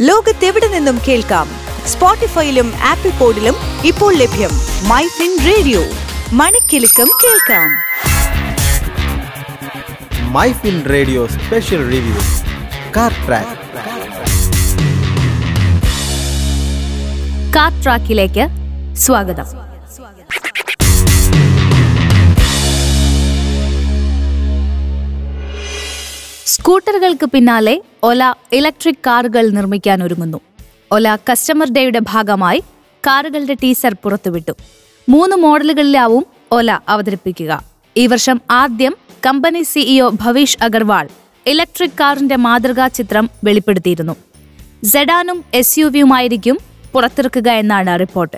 ലോകത്തെവിടെ നിന്നും കേൾക്കാം? സ്പോട്ടിഫൈയിലും ആപ്പിൾ പോഡിലും ഇപ്പോൾ ലഭ്യം മൈ ഫിൻ റേഡിയോ. മണിക്കെലക്കം കേൾക്കാം. My fin radio special review. Car track. Car ട്രാക്കിലേക്ക് സ്വാഗതം. സ്കൂട്ടറുകൾക്ക് പിന്നാലെ ഒല ഇലക്ട്രിക് കാറുകൾ നിർമ്മിക്കാൻ ഒരുങ്ങുന്നു. ഒല കസ്റ്റമർ ഡേയുടെ ഭാഗമായി കാറുകളുടെ ടീസർ പുറത്തുവിട്ടു. മൂന്ന് മോഡലുകളിലാവും ഒല അവതരിപ്പിക്കുക. ഈ വർഷം ആദ്യം company CEO Bhavish Aggarwal electric കാറിന്റെ മാതൃകാ ചിത്രം വെളിപ്പെടുത്തിയിരുന്നു. സെഡാനും എസ് യു വിയുമായിരിക്കും പുറത്തിറക്കുക എന്നാണ് റിപ്പോർട്ട്.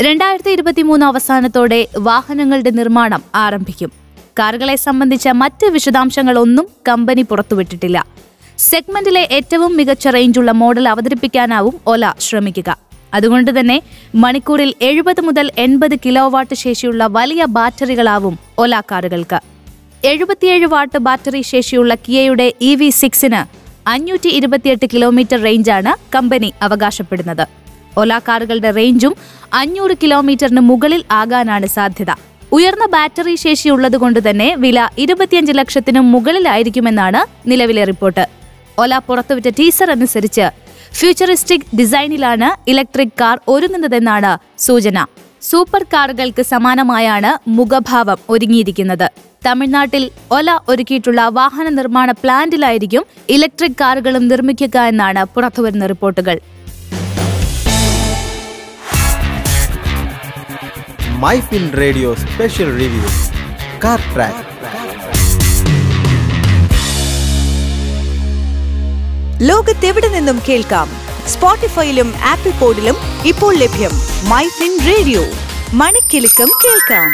രണ്ടായിരത്തി ഇരുപത്തിമൂന്ന് അവസാനത്തോടെ വാഹനങ്ങളുടെ നിർമ്മാണം ആരംഭിക്കും. കാറുകളെ സംബന്ധിച്ച മറ്റ് വിശദാംശങ്ങളൊന്നും കമ്പനി പുറത്തുവിട്ടിട്ടില്ല. സെഗ്മെന്റിലെ ഏറ്റവും മികച്ച റേഞ്ചുള്ള മോഡൽ അവതരിപ്പിക്കാനാവും ഒല ശ്രമിക്കുക. അതുകൊണ്ട് തന്നെ മണിക്കൂറിൽ എഴുപത് മുതൽ എൺപത് കിലോ വാട്ട് ശേഷിയുള്ള വലിയ ബാറ്ററികളാവും ഒല കാറുകൾക്ക്. എഴുപത്തിയേഴ് വാട്ട് ബാറ്ററി ശേഷിയുള്ള കിയയുടെ ഇ വി സിക്സിന് അഞ്ഞൂറ്റി ഇരുപത്തിയെട്ട് കിലോമീറ്റർ റേഞ്ചാണ് കമ്പനി അവകാശപ്പെടുന്നത്. ഒല കാറുകളുടെ റേഞ്ചും അഞ്ഞൂറ് കിലോമീറ്ററിന് മുകളിൽ ആകാനാണ് സാധ്യത. ഉയർന്ന ബാറ്ററി ശേഷിയുള്ളതുകൊണ്ട് തന്നെ വില ഇരുപത്തിയഞ്ച് ലക്ഷത്തിനും മുകളിലായിരിക്കുമെന്നാണ് നിലവിലെ റിപ്പോർട്ട്. ഒല പുറത്തുവിറ്റ ടീസർ അനുസരിച്ച് ഫ്യൂച്ചറിസ്റ്റിക് ഡിസൈനിലാണ് ഇലക്ട്രിക് കാർ ഒരുങ്ങുന്നതെന്നാണ് സൂചന. സൂപ്പർ കാറുകൾക്ക് സമാനമായാണ് മുഖഭാവം ഒരുങ്ങിയിരിക്കുന്നത്. തമിഴ്നാട്ടിൽ ഒല ഒരുക്കിയിട്ടുള്ള വാഹന നിർമ്മാണ പ്ലാന്റിലായിരിക്കും ഇലക്ട്രിക് കാറുകളും നിർമ്മിക്കുക എന്നാണ് പുറത്തുവരുന്ന റിപ്പോർട്ടുകൾ. My fin radio special review car track ലോകത്തെവിടെ നിന്നും കേൾക്കാം? സ്പോട്ടിഫൈയിലും ആപ്പിൾ പോഡിലും ഇപ്പോൾ ലഭ്യം മൈഫിൻ റേഡിയോ മണിക്കെലക്കം കേൾക്കാം.